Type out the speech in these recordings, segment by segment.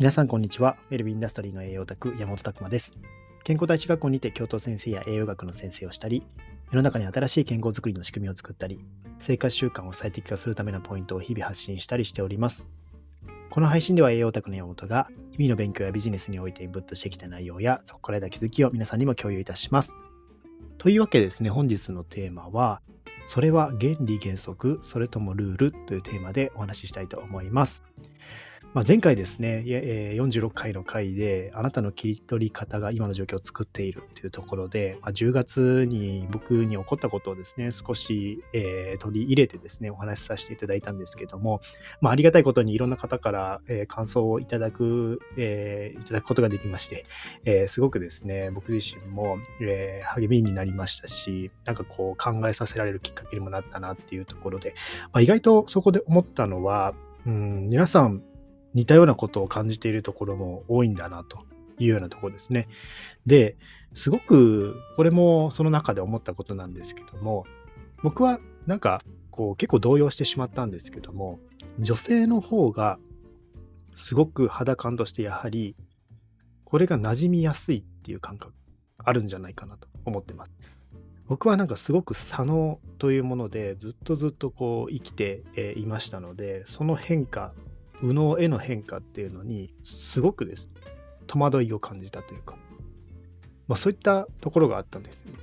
皆さんこんにちは。ウェルビーインダストリーの栄養オタク山本拓馬です。健康第一学校にて教頭先生や栄養学の先生をしたり、世の中に新しい健康づくりの仕組みを作ったり、生活習慣を最適化するためのポイントを日々発信したりしております。この配信では栄養オタクの山本が日々の勉強やビジネスにおいてインプットしてきた内容やそこから得た気づきを皆さんにも共有いたします。というわけでですね、本日のテーマは、それは原理原則、それともルールというテーマでお話ししたいと思います。まあ、前回ですね、46回の回で、あなたの切り取り方が今の状況を作っているというところで、まあ、10月に僕に起こったことをですね、少し、えー、取り入れてですね、お話しさせていただいたんですけども、まあ、ありがたいことにいろんな方から、えー、感想をいただく、え、いただくことができまして、えすごくですね、僕自身も、え励みになりましたし、なんかこう考えさせられるきっかけにもなったなっていうところで、まあ、意外とそこで思ったのは、うん、皆さん似たようなことを感じているところも多いんだなというようなところですね。で、すごくこれもその中で思ったことなんですけども、僕はなんかこう結構動揺してしまったんですけども、女性の方がすごく肌感としてやはりこれが馴染みやすいっていう感覚あるんじゃないかなと思ってます。僕はなんかすごく左脳というものでずっとずっとこう生きていましたのでその変化右脳への変化っていうのにすごくです戸惑いを感じたというか、まあ、そういったところがあったんですよね。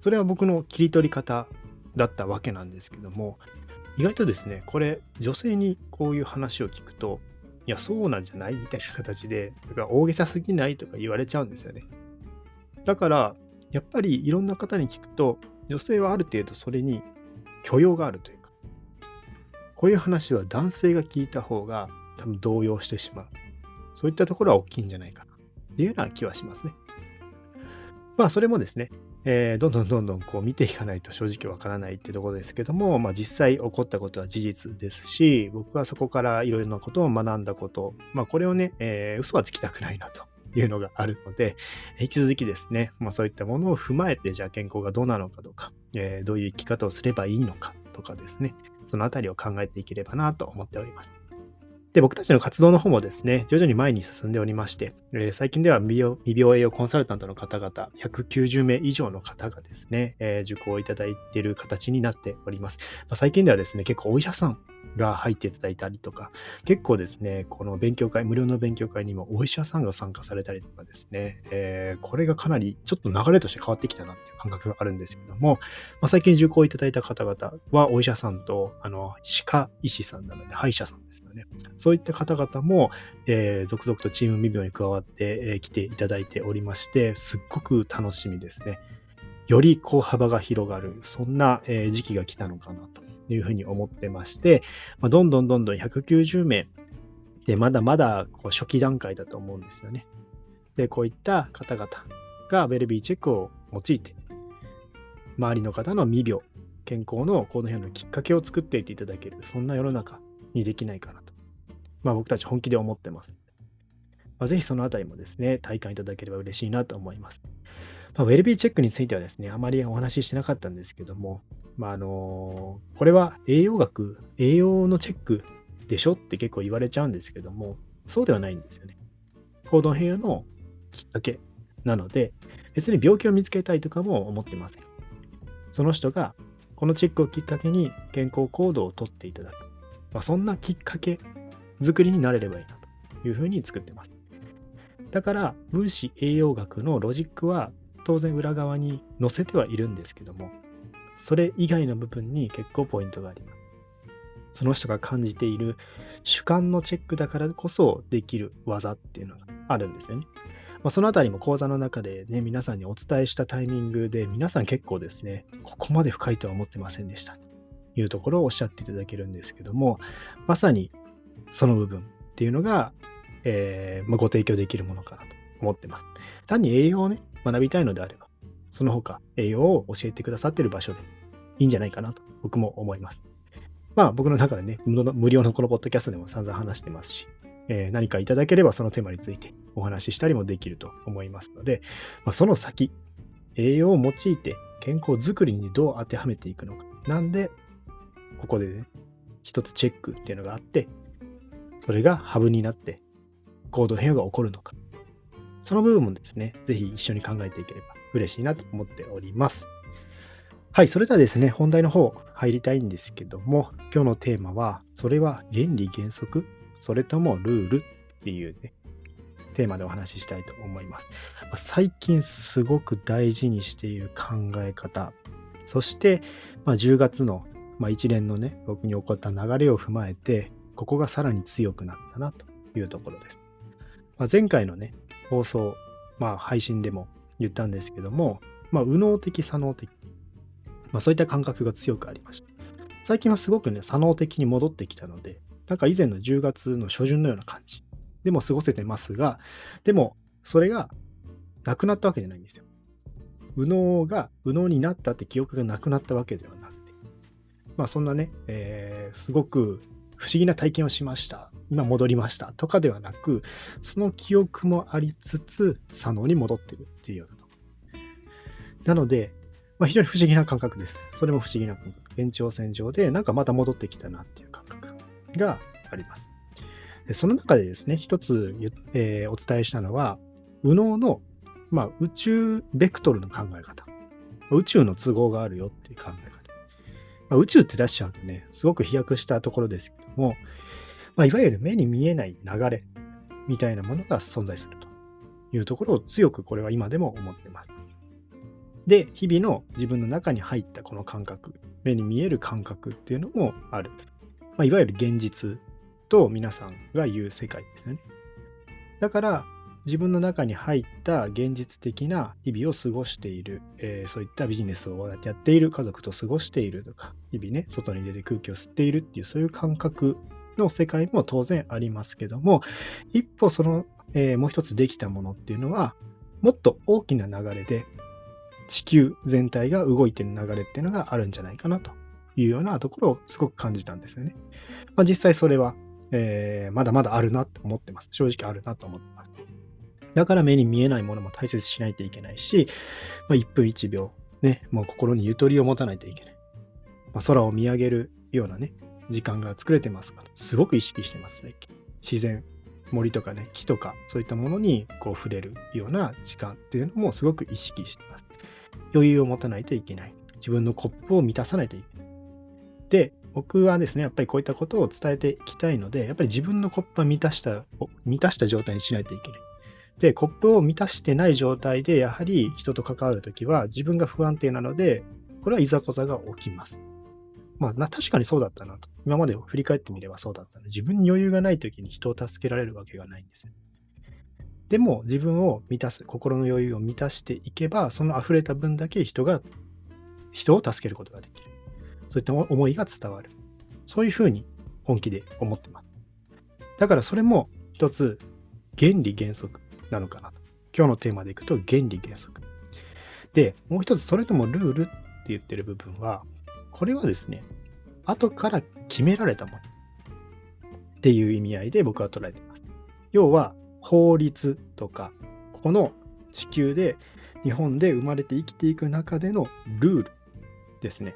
それは僕の切り取り方だったわけなんですけども意外とですねこれ女性にこういう話を聞くといやそうなんじゃないみたいな形でだから大げさすぎない？とか言われちゃうんですよね。だからやっぱりいろんな方に聞くと女性はある程度それに許容があるというこういう話は男性が聞いた方が多分動揺してしまう。そういったところは大きいんじゃないかなっていうような気はしますね。まあそれもですね、えー、どんどんどんどんこう見ていかないと正直わからないってところですけども、まあ、実際起こったことは事実ですし僕はそこからいろいろなことを学んだこと、まあ、これをね、えー、嘘はつきたくないなというのがあるので引き続きですね、まあ、そういったものを踏まえてじゃあ健康がどうなのかとか、えー、どういう生き方をすればいいのかとかですね、そのあたりを考えていければなと思っております。で、僕たちの活動の方もですね、徐々に前に進んでおりまして、えー、最近では未病栄養コンサルタントの方々、190名以上の方がですね、えー、受講いただいている形になっております。まあ、最近ではですね、結構お医者さんが入っていただいたりとか、結構ですね、この勉強会、無料の勉強会にもお医者さんが参加されたりとかですね、えー、これがかなりちょっと流れとして変わってきたなっていう感覚があるんですけども、まあ、最近受講いただいた方々はお医者さんと、あの、歯科医師さんなので、歯医者さんですよね。そういった方々も、えー、続々とチーム未病に加わってき、えー、ていただいておりまして、すっごく楽しみですね。よりこう幅が広がる、そんな、えー、時期が来たのかなというふうに思ってまして、まあ、どんどんどんどん190名でまだまだこう初期段階だと思うんですよね。で、こういった方々がウェルビーチェックを用いて、周りの方の未病、健康のこの辺のきっかけを作っていっていただける、そんな世の中にできないかなと。まあ僕たち本気で思ってます。まあ、ぜひそのあたりもですね、体感いただければ嬉しいなと思います。まあ、ウェルビーチェックについてはですね、あまりお話ししてなかったんですけども、まあ、あのこれは栄養学、栄養のチェックでしょって結構言われちゃうんですけども、そうではないんですよね。行動変容のきっかけなので、別に病気を見つけたいとかも思ってません。その人がこのチェックをきっかけに健康行動をとっていただく。まあ、そんなきっかけ作りになれればいいなというふうに作ってます。だから、分子栄養学のロジックは当然裏側に載せてはいるんですけども、それ以外の部分に結構ポイントがあります。その人が感じている主観のチェックだからこそできる技っていうのがあるんですよね。まあ、そのあたりも講座の中でね、皆さんにお伝えしたタイミングで、皆さん結構ですね、ここまで深いとは思ってませんでしたというところをおっしゃっていただけるんですけども、まさにその部分っていうのが、えー、まあ、ご提供できるものかなと思ってます。単に栄養をね、学びたいのであれば、その他栄養を教えてくださってる場所でいいんじゃないかなと僕も思います。まあ僕の中でね、無料のこのポッドキャストでも散々話してますし、えー、何かいただければそのテーマについてお話ししたりもできると思いますので、まあ、その先、栄養を用いて健康づくりにどう当てはめていくのか。なんで、ここでね、一つチェックっていうのがあって、それがハブになって、行動変容が起こるのか。その部分もですね、ぜひ一緒に考えていければ嬉しいなと思っております。はい、それではですね、本題の方入りたいんですけども、今日のテーマは、それは原理原則それともルールっていうね、テーマでお話ししたいと思います。最近すごく大事にしている考え方、そして、まあ、10月の、まあ、一連のね、僕に起こった流れを踏まえて、ここがさらに強くなったなというところです。まあ、前回のね、放送、まあ、配信でも言ったんですけども、まあ、右脳的、左脳的、まあ、そういった感覚が強くありました。最近はすごくね、左脳的に戻ってきたので、なんか以前の10月の初旬のような感じでも過ごせてますが、でも、それがなくなったわけじゃないんですよ。右脳が右脳になったって記憶がなくなったわけではなくて、まあそんなね、えー、すごく不思議な体験をしました。今戻りましたとかではなく、その記憶もありつつ、左脳に戻ってるっていうようなと。なので、まあ、非常に不思議な感覚です。それも不思議な感覚。延長線上で、なんかまた戻ってきたなっていう感覚があります。その中でですね、一つ、えー、お伝えしたのは、右脳の、まあ、宇宙ベクトルの考え方。宇宙の都合があるよっていう考え方。まあ、宇宙って出しちゃうとね、すごく飛躍したところですけども、まあ、いわゆる目に見えない流れみたいなものが存在するというところを強くこれは今でも思ってます。で、日々の自分の中に入ったこの感覚、目に見える感覚っていうのもある。まあ、いわゆる現実と皆さんが言う世界ですね。だから自分の中に入った現実的な日々を過ごしている、えー、そういったビジネスをやっている家族と過ごしているとか日々ね外に出て空気を吸っているっていうそういう感覚の世界も当然ありますけども一歩その、えー、もう一つできたものっていうのはもっと大きな流れで地球全体が動いてる流れっていうのがあるんじゃないかなというようなところをすごく感じたんですよね。まあ、実際それはえー、まだまだあるなと思ってます。正直あるなと思ってます。だから目に見えないものも大切にしないといけないし、まあ、1分1秒、ね、もう心にゆとりを持たないといけない。まあ、空を見上げるようなね、時間が作れてますかと。すごく意識してます、最近。自然、森とかね、木とか、そういったものにこう触れるような時間っていうのもすごく意識してます。余裕を持たないといけない。自分のコップを満たさないといけない。で、僕はですね、やっぱりこういったことを伝えていきたいので、やっぱり自分のコップは満たした、満たした状態にしないといけない。で、コップを満たしてない状態で、やはり人と関わるときは自分が不安定なので、これはいざこざが起きます。まあ、確かにそうだったなと。今までを振り返ってみればそうだったの、自分に余裕がないときに人を助けられるわけがないんですよ。でも、自分を満たす、心の余裕を満たしていけば、その溢れた分だけ人が、人を助けることができる。そういった思いが伝わる。そういうふうに本気で思ってます。だからそれも一つ原理原則なのかなと。今日のテーマでいくと原理原則。で、もう一つそれともルールって言ってる部分は、これはですね、後から決められたものっていう意味合いで僕は捉えています。要は法律とか、この地球で日本で生まれて生きていく中でのルールですね。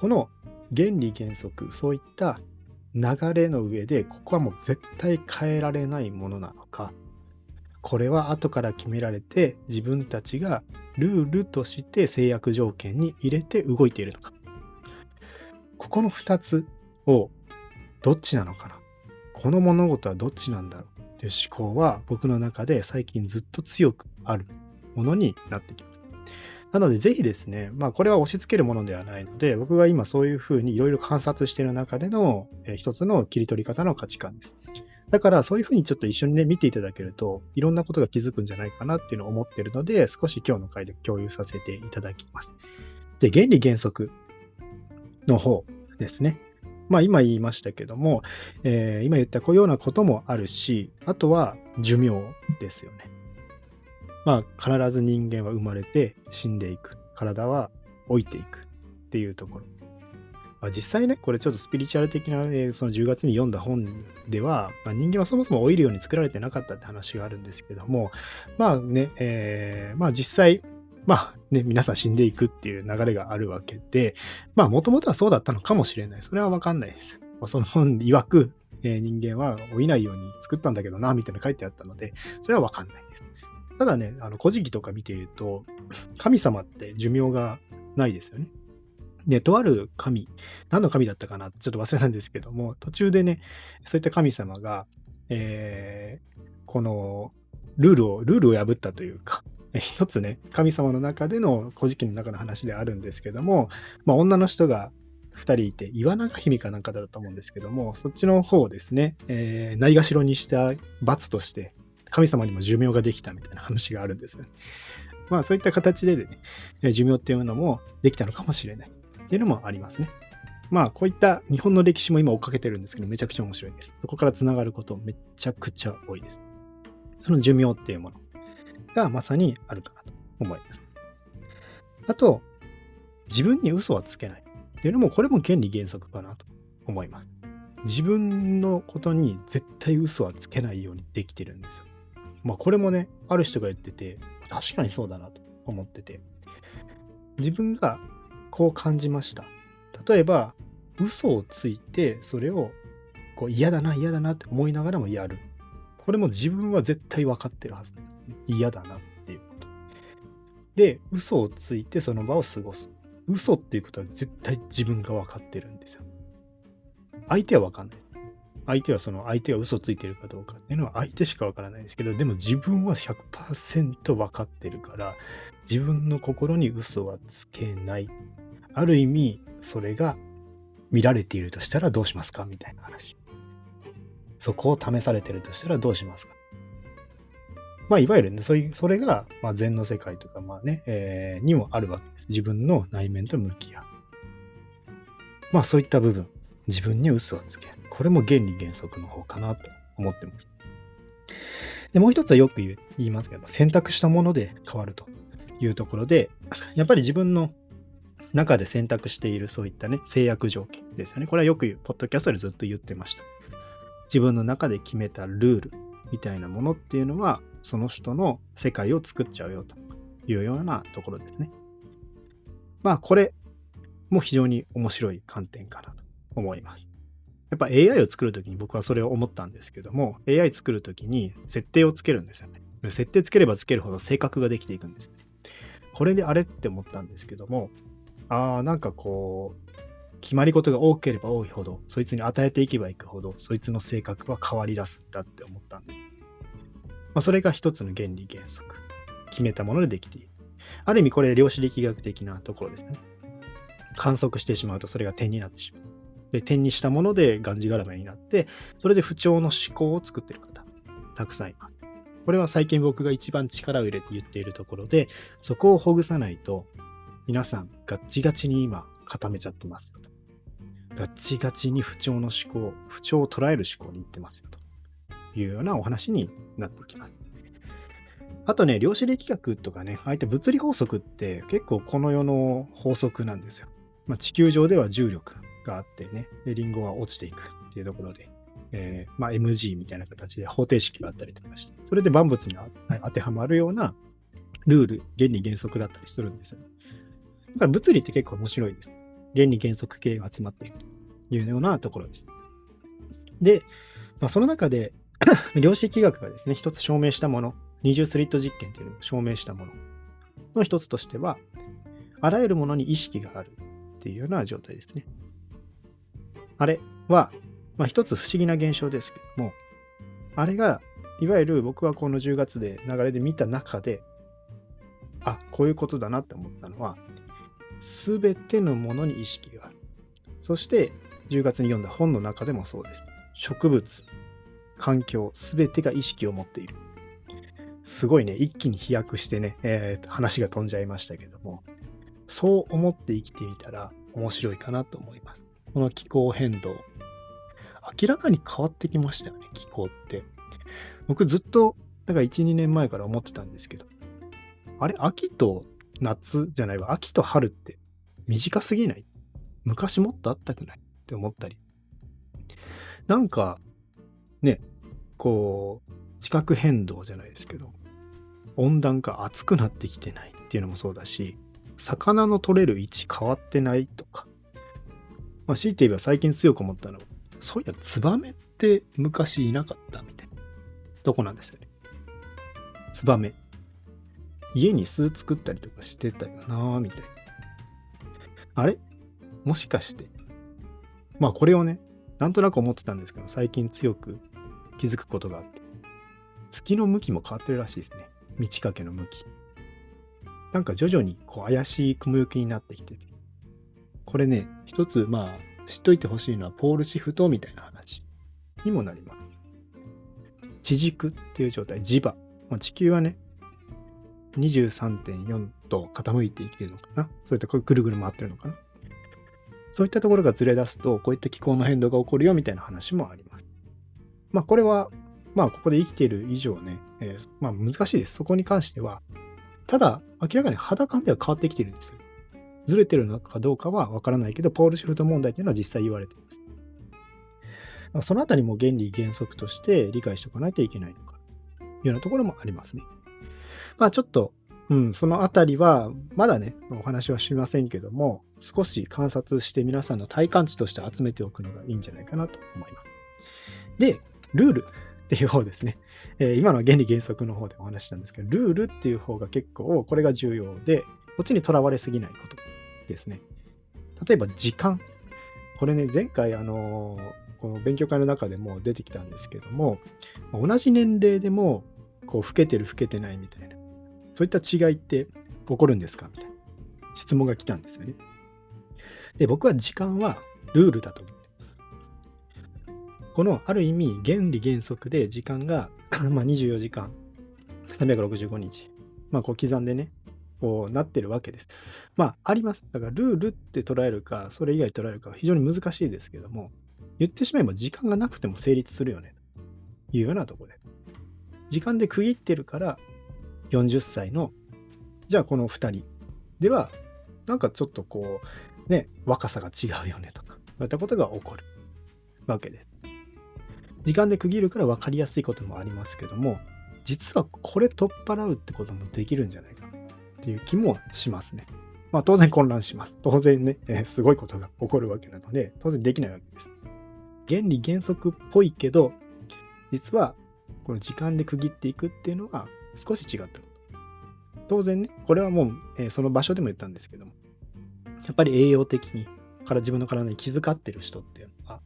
この原理原則そういった流れの上でここはもう絶対変えられないものなのかこれは後から決められて自分たちがルールとして制約条件に入れて動いているのかここの2つをどっちなのかな？この物事はどっちなんだろうっていう思考は僕の中で最近ずっと強くあるものになってきます。なので、ぜひですね、まあ、これは押し付けるものではないので、僕が今そういうふうにいろいろ観察している中での、えー、一つの切り取り方の価値観です。だから、そういうふうにちょっと一緒にね、見ていただけると、いろんなことが気づくんじゃないかなっていうのを思ってるので、少し今日の回で共有させていただきます。で、原理原則の方ですね。まあ、今言いましたけども、えー、今言ったこういうようなこともあるし、あとは寿命ですよね。まあ、必ず人間は生まれて死んでいく。体は老いていくっていうところ。まあ、実際ね、これちょっとスピリチュアル的な、えー、その10月に読んだ本では、まあ、人間はそもそも老いるように作られてなかったって話があるんですけども、まあね、えー、まあ実際、まあね、皆さん死んでいくっていう流れがあるわけで、まあもともとはそうだったのかもしれない。それはわかんないです。まあ、その本曰く、えー、人間は老いないように作ったんだけどな、みたいな書いてあったので、それはわかんないです。ただね、あの、古事記とか見ていると、神様って寿命がないですよね。で、とある神、何の神だったかなちょっと忘れたんですけども、途中でね、そういった神様が、えー、この、ルールを、ルールを破ったというか、一つね、神様の中での古事記の中の話であるんですけども、まあ、女の人が2人いて、岩永姫かなんかだと思うんですけども、そっちの方をですね、えー、ないがしろにした罰として、神様にも寿命ができたみたいな話があるんですよね。まあそういった形で、ね、寿命っていうのもできたのかもしれないっていうのもありますね。まあこういった日本の歴史も今追っかけてるんですけど、めちゃくちゃ面白いです。そこからつながることめちゃくちゃ多いです。その寿命っていうものがまさにあるかなと思います。あと、自分に嘘はつけないっていうのも、これも原理原則かなと思います。自分のことに絶対嘘はつけないようにできてるんですよ。まあこれもね、ある人が言ってて、確かにそうだなと思ってて。自分がこう感じました。例えば、嘘をついて、それをこう嫌だな、嫌だなって思いながらもやる。これも自分は絶対分かってるはずです、ね。嫌だなっていうこと。で、嘘をついてその場を過ごす。嘘っていうことは絶対自分が分かってるんですよ。相手は分かんない。相手はその相手が嘘ついてるかどうかっていうのは相手しか分からないですけど、でも自分は100%分かってるから、自分の心に嘘はつけない。ある意味、それが見られているとしたらどうしますかみたいな話。そこを試されてるとしたらどうしますかまあ、いわゆるね、そういう、それが、まあ、禅の世界とか、まあね、えー、にもあるわけです。自分の内面と向き合う。まあ、そういった部分、自分に嘘をつける。これも原理原則の方かなと思ってます。で、もう一つはよく言いますけど、選択したもので変わるというところで、やっぱり自分の中で選択しているそういったね、制約条件ですよね。これはよく、ポッドキャストでずっと言ってました。自分の中で決めたルールみたいなものっていうのは、その人の世界を作っちゃうよというようなところですね。まあ、これも非常に面白い観点かなと思います。やっぱ AI を作るときに僕はそれを思ったんですけども、AI 作るときに設定をつけるんですよね。設定つければつけるほど性格ができていくんです、ね。これであれって思ったんですけども、ああ、なんかこう、決まり事が多ければ多いほど、そいつに与えていけばいくほど、そいつの性格は変わり出すんだって思ったんで。まあ、それが一つの原理原則。決めたものでできている。ある意味これ量子力学的なところですね。観測してしまうとそれが点になってしまう。で、点にしたものでがんじがらめになって、それで不調の思考を作ってる方、たくさんいます。これは最近僕が一番力を入れて言っているところで、そこをほぐさないと、皆さんガッチガチに今固めちゃってますよと。ガッチガチに不調の思考、不調を捉える思考に行ってますよというようなお話になってきます。あとね、量子力学とかね、ああいった物理法則って結構この世の法則なんですよ。まあ、地球上では重力があってね、でリンゴは落ちていくっていうところで、えー、まあ、MG みたいな形で方程式があったりとかして、それで万物に当てはまるようなルール、原理原則だったりするんですよ。だから物理って結構面白いです。原理原則系が集まっているというようなところです。で、まあ、その中で 量子力学がですね、一つ証明したもの、二重スリット実験というのを証明したものの一つとしては、あらゆるものに意識があるっていうような状態ですね。あれは、まあ、一つ不思議な現象ですけども、あれが、いわゆる僕はこの10月で流れで見た中で、あ、こういうことだなって思ったのは、すべてのものに意識がある。そして、10月に読んだ本の中でもそうです。植物、環境、すべてが意識を持っている。すごいね、一気に飛躍してね、えー、話が飛んじゃいましたけども、そう思って生きてみたら面白いかなと思います。この気候変動。明らかに変わってきましたよね、気候って。僕ずっと、なんか1、2年前から思ってたんですけど、あれ、秋と夏じゃないわ、秋と春って短すぎない？昔もっとあったくない？って思ったり。なんか、ね、こう、地殻変動じゃないですけど、温暖化暑くなってきてないっていうのもそうだし、魚の取れる位置変わってないとか、まあ、強いて言えば最近強く思ったのは、そういや、ツバメってって昔いなかったみたいなとこなんですよね。ツバメ。家に巣作ったりとかしてたよなみたいな。あれ？もしかして。まあこれをね、なんとなく思ってたんですけど、最近強く気づくことがあって。月の向きも変わってるらしいですね。満ち欠けの向き。なんか徐々にこう怪しい雲行きになってきてて。これね、一つまあ知っといてほしいのはポールシフトみたいな話にもなります。地軸っていう状態、磁場。まあ、地球はね、23.4度傾いて生きてるのかな？そういったぐるぐる回ってるのかな？そういったところがずれ出すと、こういった気候の変動が起こるよみたいな話もあります。まあこれは、まあここで生きている以上ね、えー、まあ難しいです。そこに関しては、ただ明らかに肌感では変わってきてるんですよ。ずれてるのかどうかはわからないけど、ポールシフト問題というのは実際言われています。ま、そのあたりも原理原則として理解しておかないといけないのか、というようなところもありますね。まあちょっと、うん、そのあたりは、まだね、お話はしませんけども、少し観察して皆さんの体感値として集めておくのがいいんじゃないかなと思います。で、ルール っていう方ですね。えー、今のは原理原則の方でお話したんですけど、ルールっていう方が結構、これが重要で、こっちにとらわれすぎないことですね。例えば時間。これね、前回あのー、この勉強会の中でも出てきたんですけども、同じ年齢でも、こう、老けてる老けてないみたいな、そういった違いって起こるんですか？みたいな質問が来たんですよね。で、僕は時間はルールだと思ってます。この、ある意味、原理原則で時間が まあ24時間、365日、まあ、こう刻んでね、こうなってるわけです。まあ、あります。だから、ルールって捉えるか、それ以外捉えるかは非常に難しいですけども、言ってしまえば時間がなくても成立するよね、というようなところで。時間で区切ってるから、40歳の、じゃあこの2人では、なんかちょっとこう、ね、若さが違うよねとか、そういったことが起こるわけです。時間で区切るから分かりやすいこともありますけども、実はこれ取っ払うってこともできるんじゃないかっていう気もしますね。まあ当然混乱します。当然ね、えー、すごいことが起こるわけなので、当然できないわけです。原理原則っぽいけど、実はこの時間で区切っていくっていうのは少し違ったこと。当然ね、これはもう、えー、その場所でも言ったんですけども、やっぱり栄養的にから自分の体に気遣ってる人っていうのは、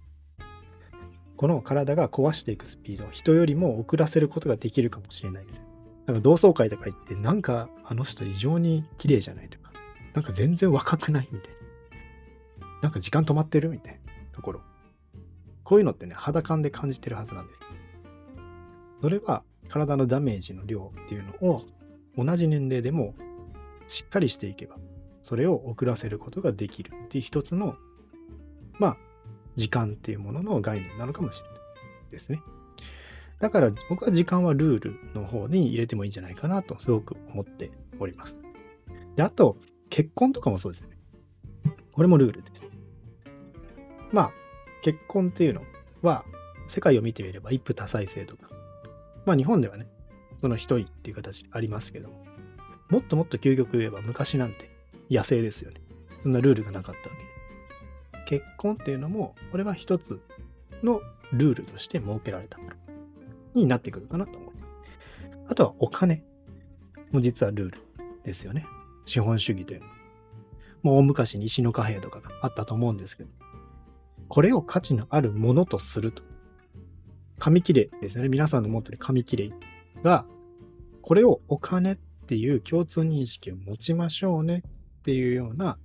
この体が壊していくスピードを人よりも遅らせることができるかもしれないですよ。なんか同窓会とか行って、なんかあの人異常に綺麗じゃないとか、なんか全然若くないみたいな。なんか時間止まってるみたいなところ。こういうのってね、肌感で感じてるはずなんです。それは体のダメージの量っていうのを同じ年齢でもしっかりしていけば、それを遅らせることができるっていう一つの、まあ、時間っていうものの概念なのかもしれないですね。だから僕は時間はルールの方に入れてもいいんじゃないかなとすごく思っております。で、あと、結婚とかもそうですね。これもルールです。まあ、結婚っていうのは、世界を見てみれば一夫多妻制とか、まあ日本ではね、その一人っていう形ありますけども、もっともっと究極言えば昔なんて野生ですよね。そんなルールがなかったわけで。結婚っていうのも、これは一つのルールとして設けられたもの。になってくるかなと思います。あとはお金も実はルールですよね。資本主義というのは。もう大昔に石の貨幣とかがあったと思うんですけど、これを価値のあるものとすると。紙切れですよね。皆さんの持ってる紙切れが、これをお金っていう共通認識を持ちましょうねっていうような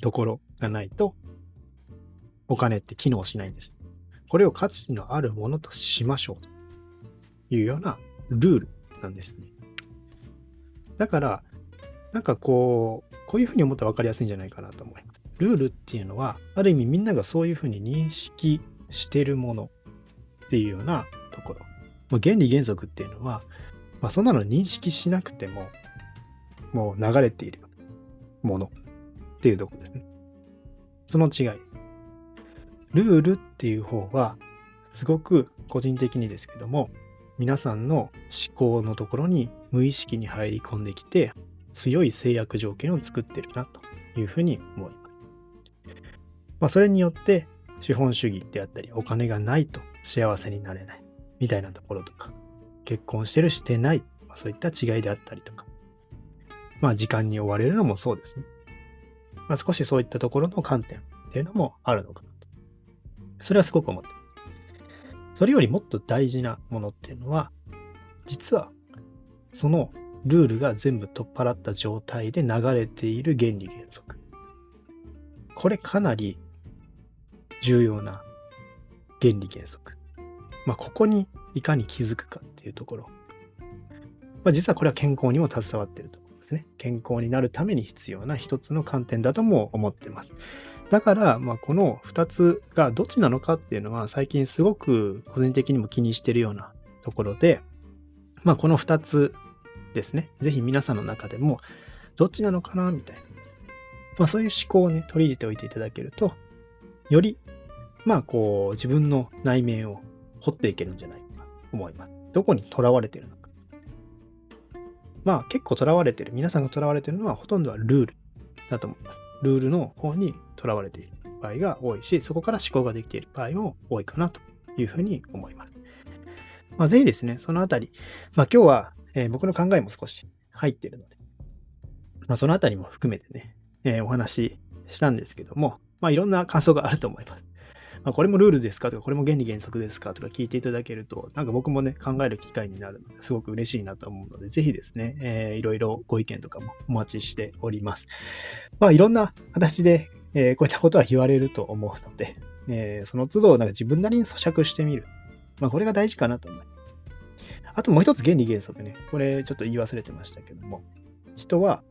ところがないと、お金って機能しないんです。これを価値のあるものとしましょうと。いうようなルールなんですね。だから、なんかこう、こういうふうに思ったら分かりやすいんじゃないかなと思います。ルールっていうのは、ある意味みんながそういうふうに認識してるものっていうようなところ。まあ、原理原則っていうのは、まあ、そんなの認識しなくても、もう流れているものっていうところですね。その違い。ルールっていう方は、すごく個人的にですけども、皆さんの思考のところに無意識に入り込んできて強い制約条件を作ってるなというふうに思います。まあ、それによって資本主義であったりお金がないと幸せになれないみたいなところとか、結婚してるしてない、まあ、そういった違いであったりとか、まあ時間に追われるのもそうですね。まあ少しそういったところの観点っていうのもあるのかなと。それはすごく思ってそれよりもっと大事なものっていうのは、実はそのルールが全部取っ払った状態で流れている原理原則。これかなり重要な原理原則。まあ、ここにいかに気づくかっていうところ。まあ、実はこれは健康にも携わってるところですね。健康になるために必要な一つの観点だとも思ってます。だから、まあ、この2つがどっちなのかっていうのは最近すごく個人的にも気にしてるようなところで、まあ、この2つですね、ぜひ皆さんの中でもどっちなのかなみたいな、まあ、そういう思考をね、取り入れておいていただけると、より、まあ、こう、自分の内面を掘っていけるんじゃないかと思います。どこにとらわれてるのか。まあ、結構とらわれてる、皆さんがとらわれてるのはほとんどはルールだと思います。ルールの方にとらわれている場合が多いし、そこから思考ができている場合も多いかなというふうに思います。まあ、ぜひですね、そのあたり、まあ今日は、えー、僕の考えも少し入ってるので、まあそのあたりも含めてね、えー、お話ししたんですけども、まあいろんな感想があると思います。まあ、これもルールですか？とか、これも原理原則ですか？とか聞いていただけると、なんか僕もね、考える機会になるので、すごく嬉しいなと思うので、ぜひですね、えー、いろいろご意見とかもお待ちしております。まあ、いろんな形で、えー、こういったことは言われると思うので、えー、その都度、なんか自分なりに咀嚼してみる。まあ、これが大事かなと思います。あともう一つ原理原則ね。これちょっと言い忘れてましたけども、人は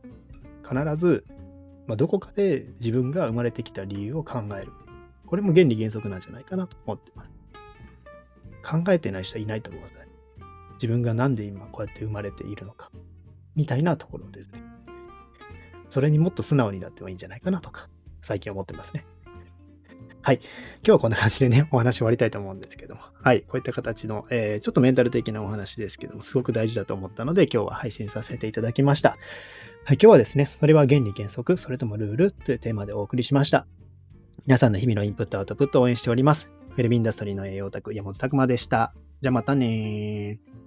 必ず、まあ、どこかで自分が生まれてきた理由を考える。これも原理原則なんじゃないかなと思ってます。考えてない人はいないと思うので、自分がなんで今こうやって生まれているのか、みたいなところですね。それにもっと素直になってもいいんじゃないかなとか、最近思ってますね。はい。今日はこんな感じでね、お話終わりたいと思うんですけども。はい。こういった形の、えー、ちょっとメンタル的なお話ですけども、すごく大事だと思ったので、今日は配信させていただきました。はい。今日はですね、それは原理原則、それともルールというテーマでお送りしました。皆さんの日々のインプットアウトプットを応援しております。フェルミンダストリーの栄養卓、山本拓馬でした。じゃあまたねー。